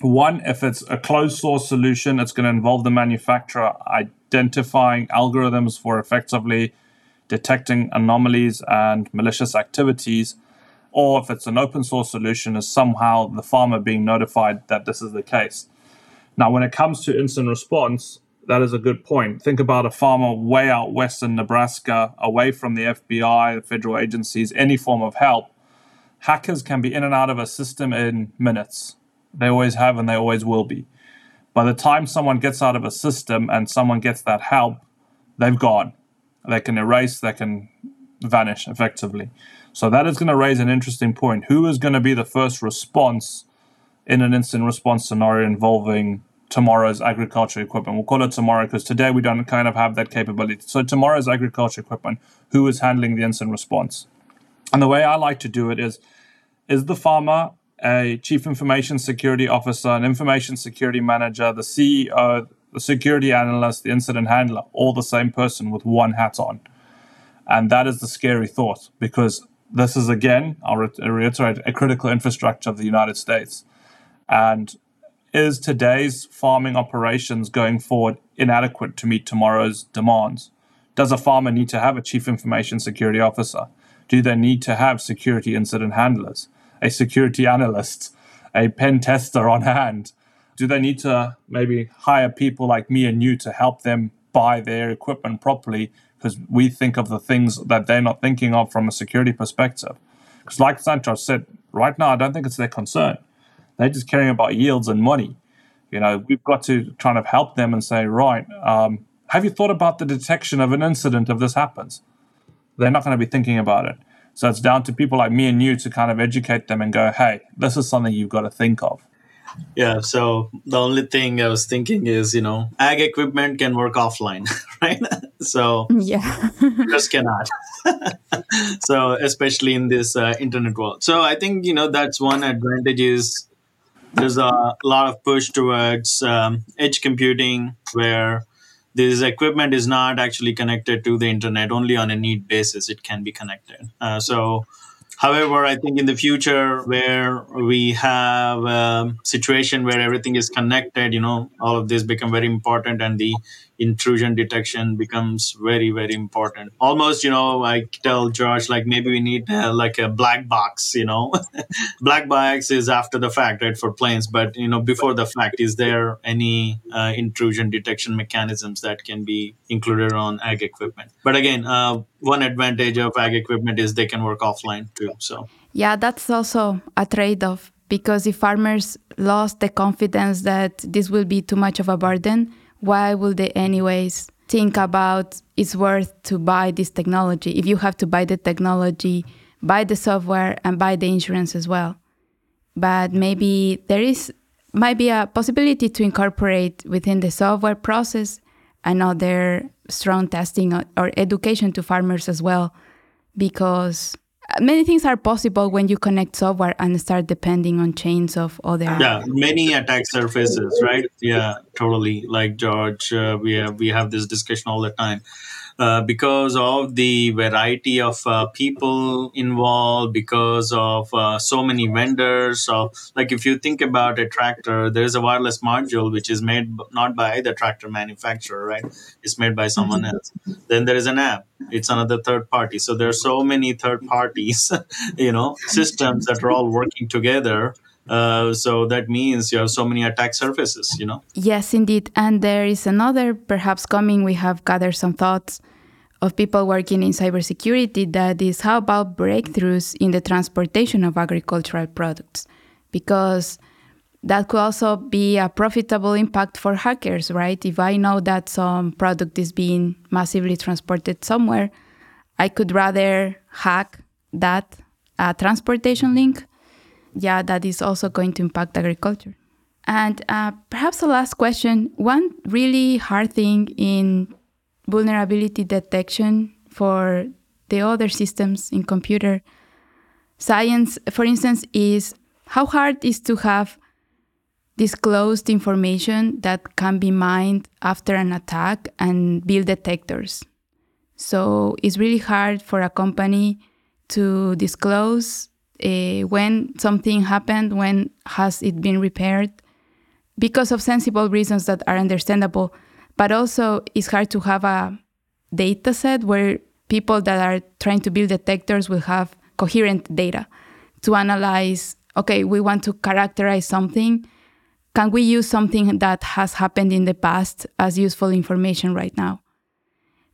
One if it's a closed source solution it's going to involve the manufacturer identifying algorithms for effectively detecting anomalies and malicious activities, or if it's an open source solution, is somehow the farmer being notified that this is the case. Now, when it comes to instant response, that is a good point. Think about a farmer way out west in Nebraska, away from the FBI, the federal agencies, any form of help. Hackers can be in and out of a system in minutes. They always have and they always will be. By the time someone gets out of a system and someone gets that help, they've gone. They can erase, they can vanish effectively. So that is going to raise an interesting point. Who is going to be the first response in an instant response scenario involving tomorrow's agriculture equipment? We'll call it tomorrow because today we don't kind of have that capability. So tomorrow's agriculture equipment, who is handling the instant response? And the way I like to do it is is the farmer a chief information security officer, an information security manager, the CEO, the security analyst, the incident handler, all the same person with one hat on. And that is the scary thought because this is, again, I'll reiterate, a critical infrastructure of the United States. And is today's farming operations going forward inadequate to meet tomorrow's demands? Does a farmer need to have a chief information security officer? Do they need to have security incident handlers, a security analyst, a pen tester on hand? Do they need to maybe hire people like me and you to help them buy their equipment properly? Because we think of the things that they're not thinking of from a security perspective. Because like Santosh said right now i don't think it's their concern. They're just caring about yields and money. You know we've got to kind of help them and say right um, have you thought about the detection of an incident if this happens? They're not going to be thinking about it. So it's down to people like me and you to kind of educate them and go hey this is something you've got to think of
yeah. So the only thing I was thinking is, you know, ag equipment can work offline, <laughs> right? so
yeah,
just <laughs> cannot. <laughs> so especially in this uh, internet world. So I think you know that's one advantage is there's a lot of push towards um, edge computing where this equipment is not actually connected to the internet only on a need basis it can be connected uh, so However, I think in the future where we have a situation where everything is connected, you know, all of this become very important and the intrusion detection becomes very very important. Almost you know i tell george like maybe we need uh, like a black box you know? <laughs> Black box is after the fact right for planes but you know before the fact is there any uh, intrusion detection mechanisms that can be included on ag equipment? But again uh, one advantage of ag equipment is they can work offline too so.
Yeah that's also a trade-off because if farmers lost the confidence that this will be too much of a burden why would they anyways think about it's worth to buy this technology if you have to buy the technology buy the software and buy the insurance as well? But maybe there is might be a possibility to incorporate within the software process another strong testing or education to farmers as well because many things are possible when you connect software and start depending on chains of other
yeah many attack surfaces right? Yeah totally. Like george uh, we have we have this discussion all the time uh, because of the variety of uh, people involved, because of uh, so many vendors. So, like if you think about a tractor, there is a wireless module which is made not by the tractor manufacturer, right? It's made by someone mm-hmm. else. Then there is an app. It's another third party. So there are so many third parties, <laughs> you know, systems that are all working together. Uh, so that means you have so many attack surfaces, you know?
Yes, indeed. And there is another, perhaps coming, we have gathered some thoughts of people working in cybersecurity that is how about breakthroughs in the transportation of agricultural products? Because that could also be a profitable impact for hackers, right? If I know that some product is being massively transported somewhere, I could rather hack that uh, transportation link. Yeah, that is also going to impact agriculture. And uh, perhaps the last question one really hard thing in vulnerability detection for the other systems in computer science, for instance, is how hard is to have disclosed information that can be mined after an attack and build detectors. So it's really hard for a company to disclose uh, when something happened, when has it been repaired, because of sensible reasons that are understandable. But also, it's hard to have a data set where people that are trying to build detectors will have coherent data to analyze okay, we want to characterize something. Can we use something that has happened in the past as useful information right now?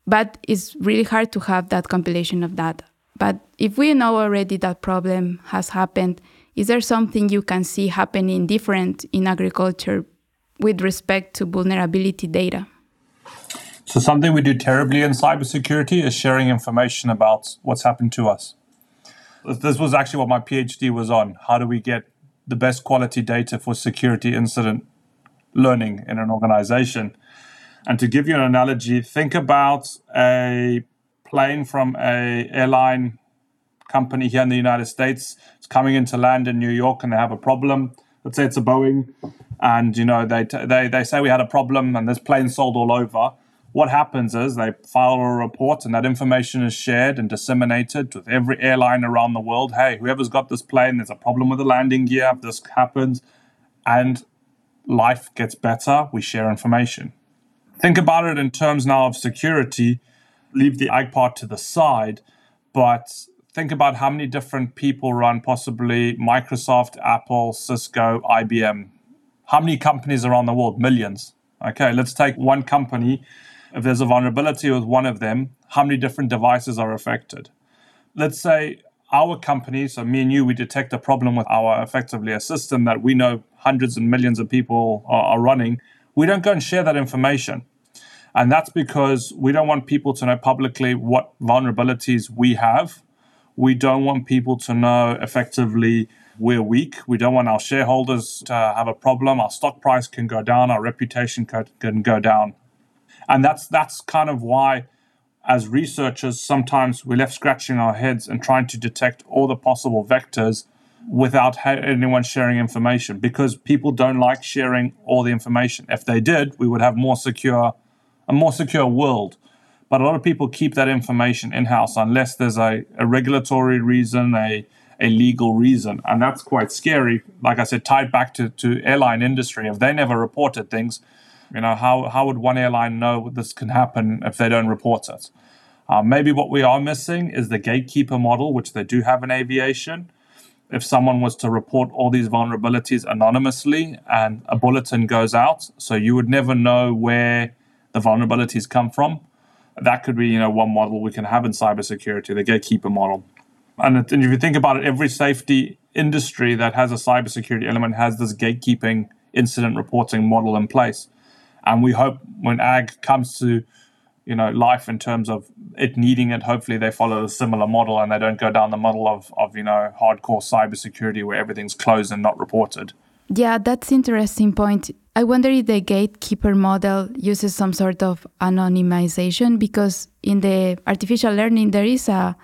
But it's really hard to have that compilation of data. But if we know already that problem has happened, is there something you can see happening different in agriculture with respect to vulnerability data?
So, something we do terribly in cybersecurity is sharing information about what's happened to us. This was actually what my PhD was on. How do we get the best quality data for security incident learning in an organization? And to give you an analogy, think about a plane from a airline company here in the United States. It's coming into land in New York and they have a problem. Let's say it's a Boeing, and you know they they they say we had a problem and this plane sold all over what happens is they file a report and that information is shared and disseminated with every airline around the world. Hey, whoever's got this plane, there's a problem with the landing gear, this happens, and life gets better. We share information. Think about it in terms now of security. Leave the ag part to the side, but think about how many different people run possibly Microsoft, Apple, Cisco, IBM. How many companies around the world? Millions. Okay, let's take one company if there's a vulnerability with one of them, how many different devices are affected? Let's say our company, so me and you, we detect a problem with our effectively a system that we know hundreds and millions of people are, are running. We don't go and share that information. And that's because we don't want people to know publicly what vulnerabilities we have. We don't want people to know effectively we're weak. We don't want our shareholders to have a problem. Our stock price can go down, our reputation can go down and that's that's kind of why as researchers sometimes we're left scratching our heads and trying to detect all the possible vectors without anyone sharing information because people don't like sharing all the information if they did we would have more secure a more secure world but a lot of people keep that information in-house unless there's a, a regulatory reason a a legal reason and that's quite scary like i said tied back to, to airline industry if they never reported things You know, how, how would one airline know this can happen if they don't report it? Uh, maybe what we are missing is the gatekeeper model, which they do have in aviation. If someone was to report all these vulnerabilities anonymously and a bulletin goes out, so you would never know where the vulnerabilities come from, that could be you know one model we can have in cybersecurity, the gatekeeper model. And, and if you think about it, every safety industry that has a cybersecurity element has this gatekeeping incident reporting model in place. And we hope when ag comes to you know life in terms of it needing it, hopefully they follow a similar model and they don't go down the model of, of you know hardcore cybersecurity where everything's closed and not reported.
Yeah, that's interesting point. I wonder if the gatekeeper model uses some sort of anonymization because in the artificial learning there is a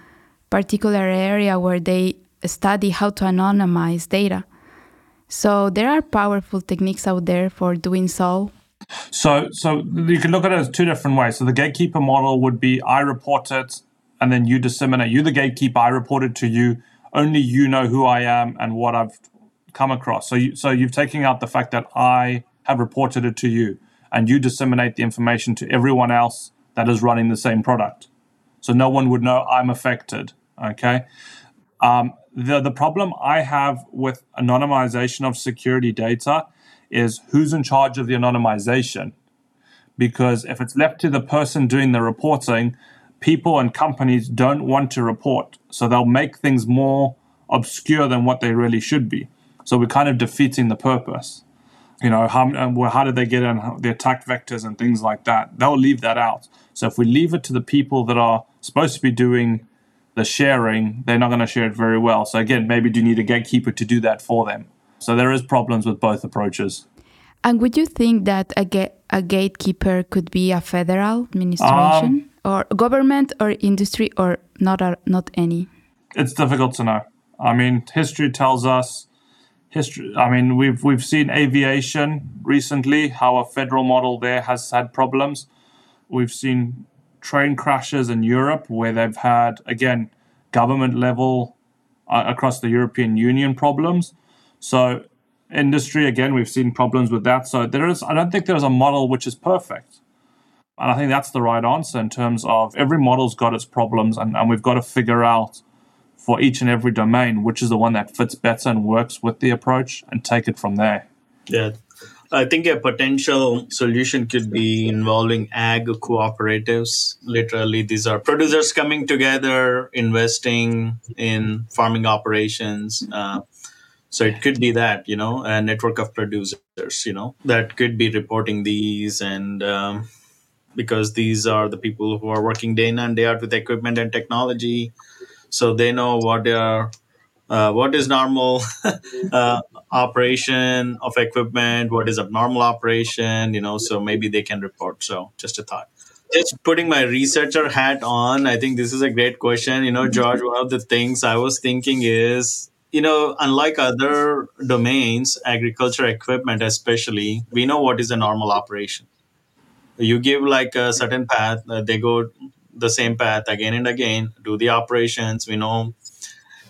particular area where they study how to anonymize data. So there are powerful techniques out there for doing so.
So, so you can look at it as two different ways. So the gatekeeper model would be I report it, and then you disseminate. You, the gatekeeper, I report it to you. Only you know who I am and what I've come across. So, you, so you've taken out the fact that I have reported it to you, and you disseminate the information to everyone else that is running the same product. So no one would know I'm affected. Okay. Um, the the problem I have with anonymization of security data is who's in charge of the anonymization. Because if it's left to the person doing the reporting, people and companies don't want to report. So they'll make things more obscure than what they really should be. So we're kind of defeating the purpose. You know, how, how did they get in the attack vectors and things like that? They'll leave that out. So if we leave it to the people that are supposed to be doing the sharing, they're not going to share it very well. So again, maybe do you need a gatekeeper to do that for them? So there is problems with both approaches.
And would you think that a, ga- a gatekeeper could be a federal administration um, or government or industry or not a, not any?
It's difficult to know. I mean, history tells us history. I mean, we've we've seen aviation recently how a federal model there has had problems. We've seen train crashes in Europe where they've had again government level uh, across the European Union problems. So industry again we've seen problems with that. So there is I don't think there's a model which is perfect. And I think that's the right answer in terms of every model's got its problems and, and we've got to figure out for each and every domain which is the one that fits better and works with the approach and take it from there.
Yeah, I think a potential solution could be involving ag cooperatives. Literally, these are producers coming together, investing in farming operations. Uh, so it could be that, you know, a network of producers, you know, that could be reporting these. And um, because these are the people who are working day in and day out with equipment and technology. So they know what they are uh, what is normal <laughs> uh, operation of equipment what is abnormal operation you know so maybe they can report. So just a thought. Just putting my researcher hat on i think this is a great question. You know george one of the things i was thinking is you know unlike other domains agriculture equipment especially we know what is a normal operation. You give like a certain path uh, they go the same path again and again do the operations we know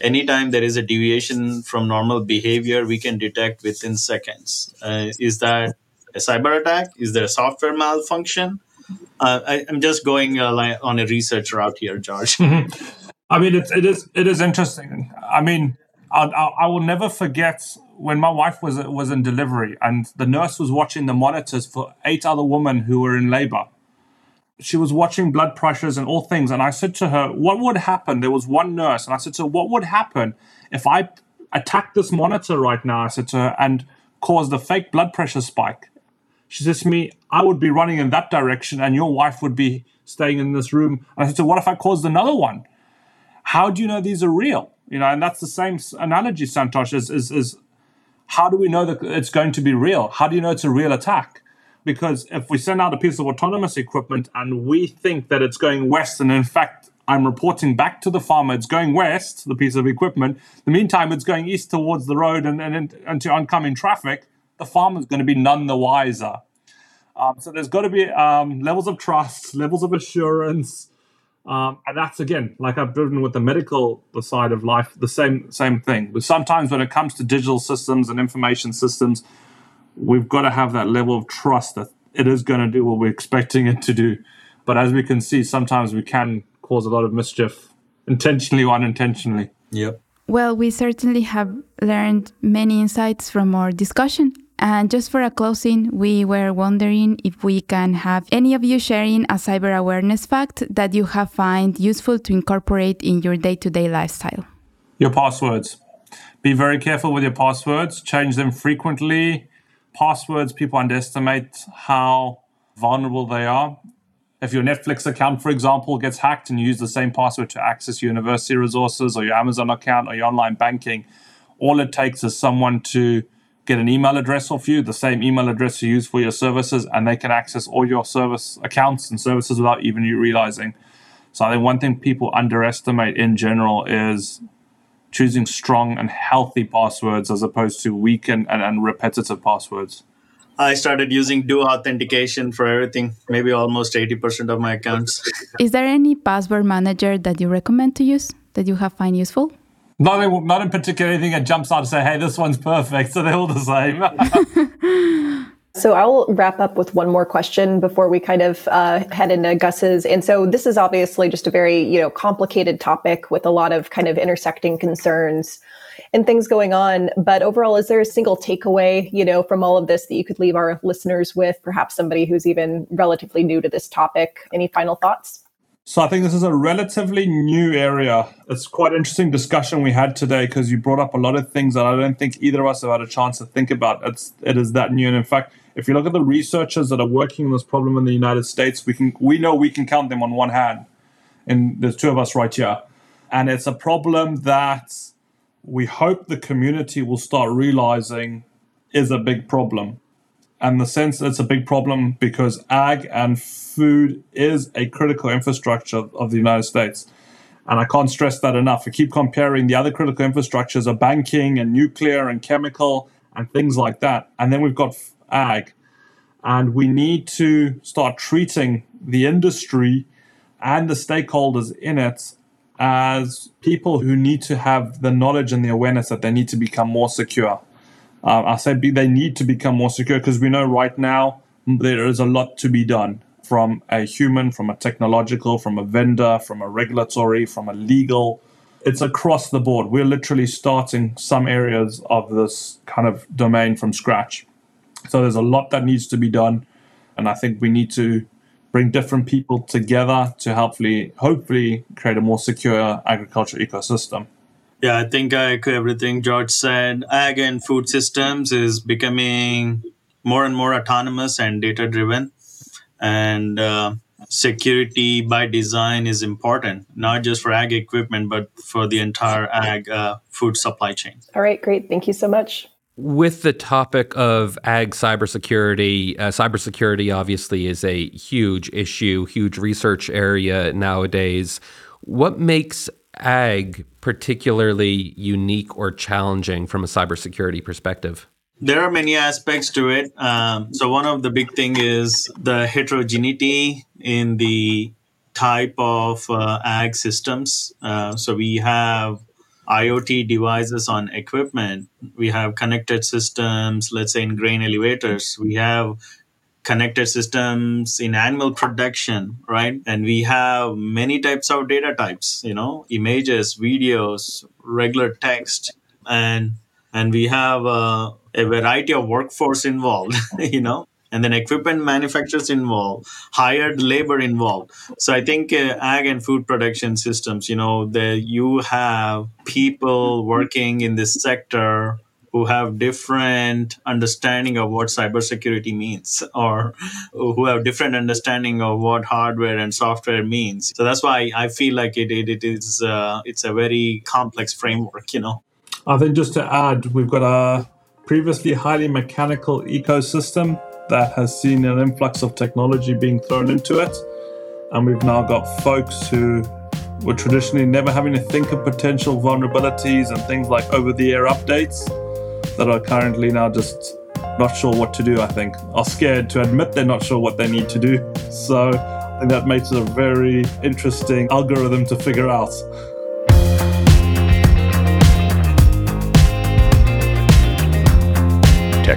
anytime there is a deviation from normal behavior, we can detect within seconds. Uh, is that a cyber attack? Is there a software malfunction? Uh, I, am just going uh, on a research route here, George. <laughs>
I mean, it's, it is it is interesting. I mean, I, I will never forget when my wife was was in delivery and the nurse was watching the monitors for eight other women who were in labor she was watching blood pressures and all things. And I said to her, What would happen? There was one nurse. And I said to her, What would happen if I attacked this monitor right now? I said to her, and caused a fake blood pressure spike. She says to me, I would be running in that direction and your wife would be staying in this room. And I said, So what if I caused another one? How do you know these are real? You know, and that's the same analogy, Santosh, is, is, is how do we know that it's going to be real? How do you know it's a real attack? Because if we send out a piece of autonomous equipment and we think that it's going west, and in fact, I'm reporting back to the farmer it's going west, the piece of equipment, the meantime, it's going east towards the road and, and into oncoming traffic, the farmer's going to be none the wiser. Um, so there's got to be um, levels of trust, <laughs> levels of assurance. Um, and that's again, like I've driven with the medical the side of life, the same same thing. But sometimes when it comes to digital systems and information systems, we've got to have that level of trust that it is going to do what we're expecting it to do. But as we can see, sometimes we can cause a lot of mischief, intentionally or unintentionally.
Yep.
Well, we certainly have learned many insights from our discussion. And just for a closing, we were wondering if we can have any of you sharing a cyber awareness fact that you have found useful to incorporate in your day to day lifestyle.
Your passwords. Be very careful with your passwords, change them frequently. Passwords, people underestimate how vulnerable they are. If your Netflix account, for example, gets hacked and you use the same password to access university resources or your Amazon account or your online banking, all it takes is someone to get an email address off you, the same email address you use for your services, and they can access all your service accounts and services without even you realizing. So I think one thing people underestimate in general is choosing strong and healthy passwords as opposed to weak and, and, and repetitive passwords.
I started using do authentication for everything, maybe almost 80% of my accounts.
Is there any password manager that you recommend to use that you have find useful?
Not in, not in particular anything that jumps out to say, hey, this one's perfect. So <laughs> they're all the same. <laughs>
So I'll wrap up with one more question before we kind of uh, head into Gus's. And so this is obviously just a very you know complicated topic with a lot of kind of intersecting concerns and things going on. But overall, is there a single takeaway you know from all of this that you could leave our listeners with? Perhaps somebody who's even relatively new to this topic. Any final thoughts?
So I think this is a relatively new area. It's quite interesting discussion we had today because you brought up a lot of things that I don't think either of us have had a chance to think about. It's it is that new, and in fact, if you look at the researchers that are working on this problem in the United States, we can we know we can count them on one hand. And there's two of us right here. And it's a problem that we hope the community will start realizing is a big problem. And the sense that it's a big problem because ag and food is a critical infrastructure of the United States. And I can't stress that enough. I keep comparing the other critical infrastructures of banking and nuclear and chemical and things like that. And then we've got ag. And we need to start treating the industry and the stakeholders in it as people who need to have the knowledge and the awareness that they need to become more secure. Uh, I say they need to become more secure because we know right now there is a lot to be done from a human, from a technological, from a vendor, from a regulatory, from a legal. It's across the board. We're literally starting some areas of this kind of domain from scratch. So there's a lot that needs to be done. And I think we need to bring different people together to hopefully hopefully create a more secure agriculture ecosystem.
Yeah, I think I echo everything George said. Ag and food systems is becoming more and more autonomous and data driven. And uh, security by design is important, not just for ag equipment, but for the entire ag uh, food supply chain.
All right, great. Thank you so much.
With the topic of ag cybersecurity, uh, cybersecurity obviously is a huge issue, huge research area nowadays. What makes ag particularly unique or challenging from a cybersecurity perspective?
There are many aspects to it. Um, so one of the big thing is the heterogeneity in the type of uh, ag systems. Uh, so we have IoT devices on equipment. We have connected systems, let's say in grain elevators. We have connected systems in animal production, right? And we have many types of data types, you know, images, videos, regular text, and and we have uh, a variety of workforce involved, <laughs> you know and then equipment manufacturers involved, hired labor involved. So I think uh, ag and food production systems, you know, that you have people working in this sector who have different understanding of what cybersecurity means or who have different understanding of what hardware and software means so that's why i feel like it, it, it is uh, it's a very complex framework you know
i think just to add we've got a previously highly mechanical ecosystem that has seen an influx of technology being thrown into it. And we've now got folks who were traditionally never having to think of potential vulnerabilities and things like over the air updates that are currently now just not sure what to do, I think, are scared to admit they're not sure what they need to do. So I think that makes it a very interesting algorithm to figure out.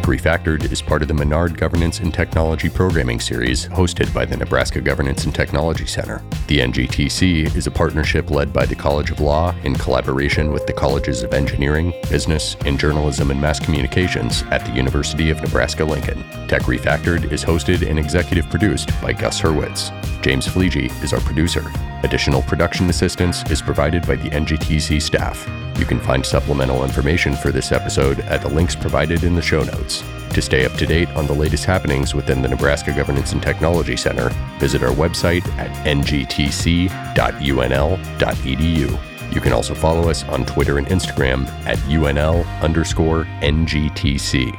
Tech Refactored is part of the Menard Governance and Technology Programming Series hosted by the Nebraska Governance and Technology Center. The NGTC is a partnership led by the College of Law in collaboration with the Colleges of Engineering, Business, and Journalism and Mass Communications at the University of Nebraska Lincoln. Tech Refactored is hosted and executive produced by Gus Hurwitz. James Fleege is our producer. Additional production assistance is provided by the NGTC staff. You can find supplemental information for this episode at the links provided in the show notes. To stay up to date on the latest happenings within the Nebraska Governance and Technology Center, visit our website at ngtc.unl.edu. You can also follow us on Twitter and Instagram at UNL underscore NGTC.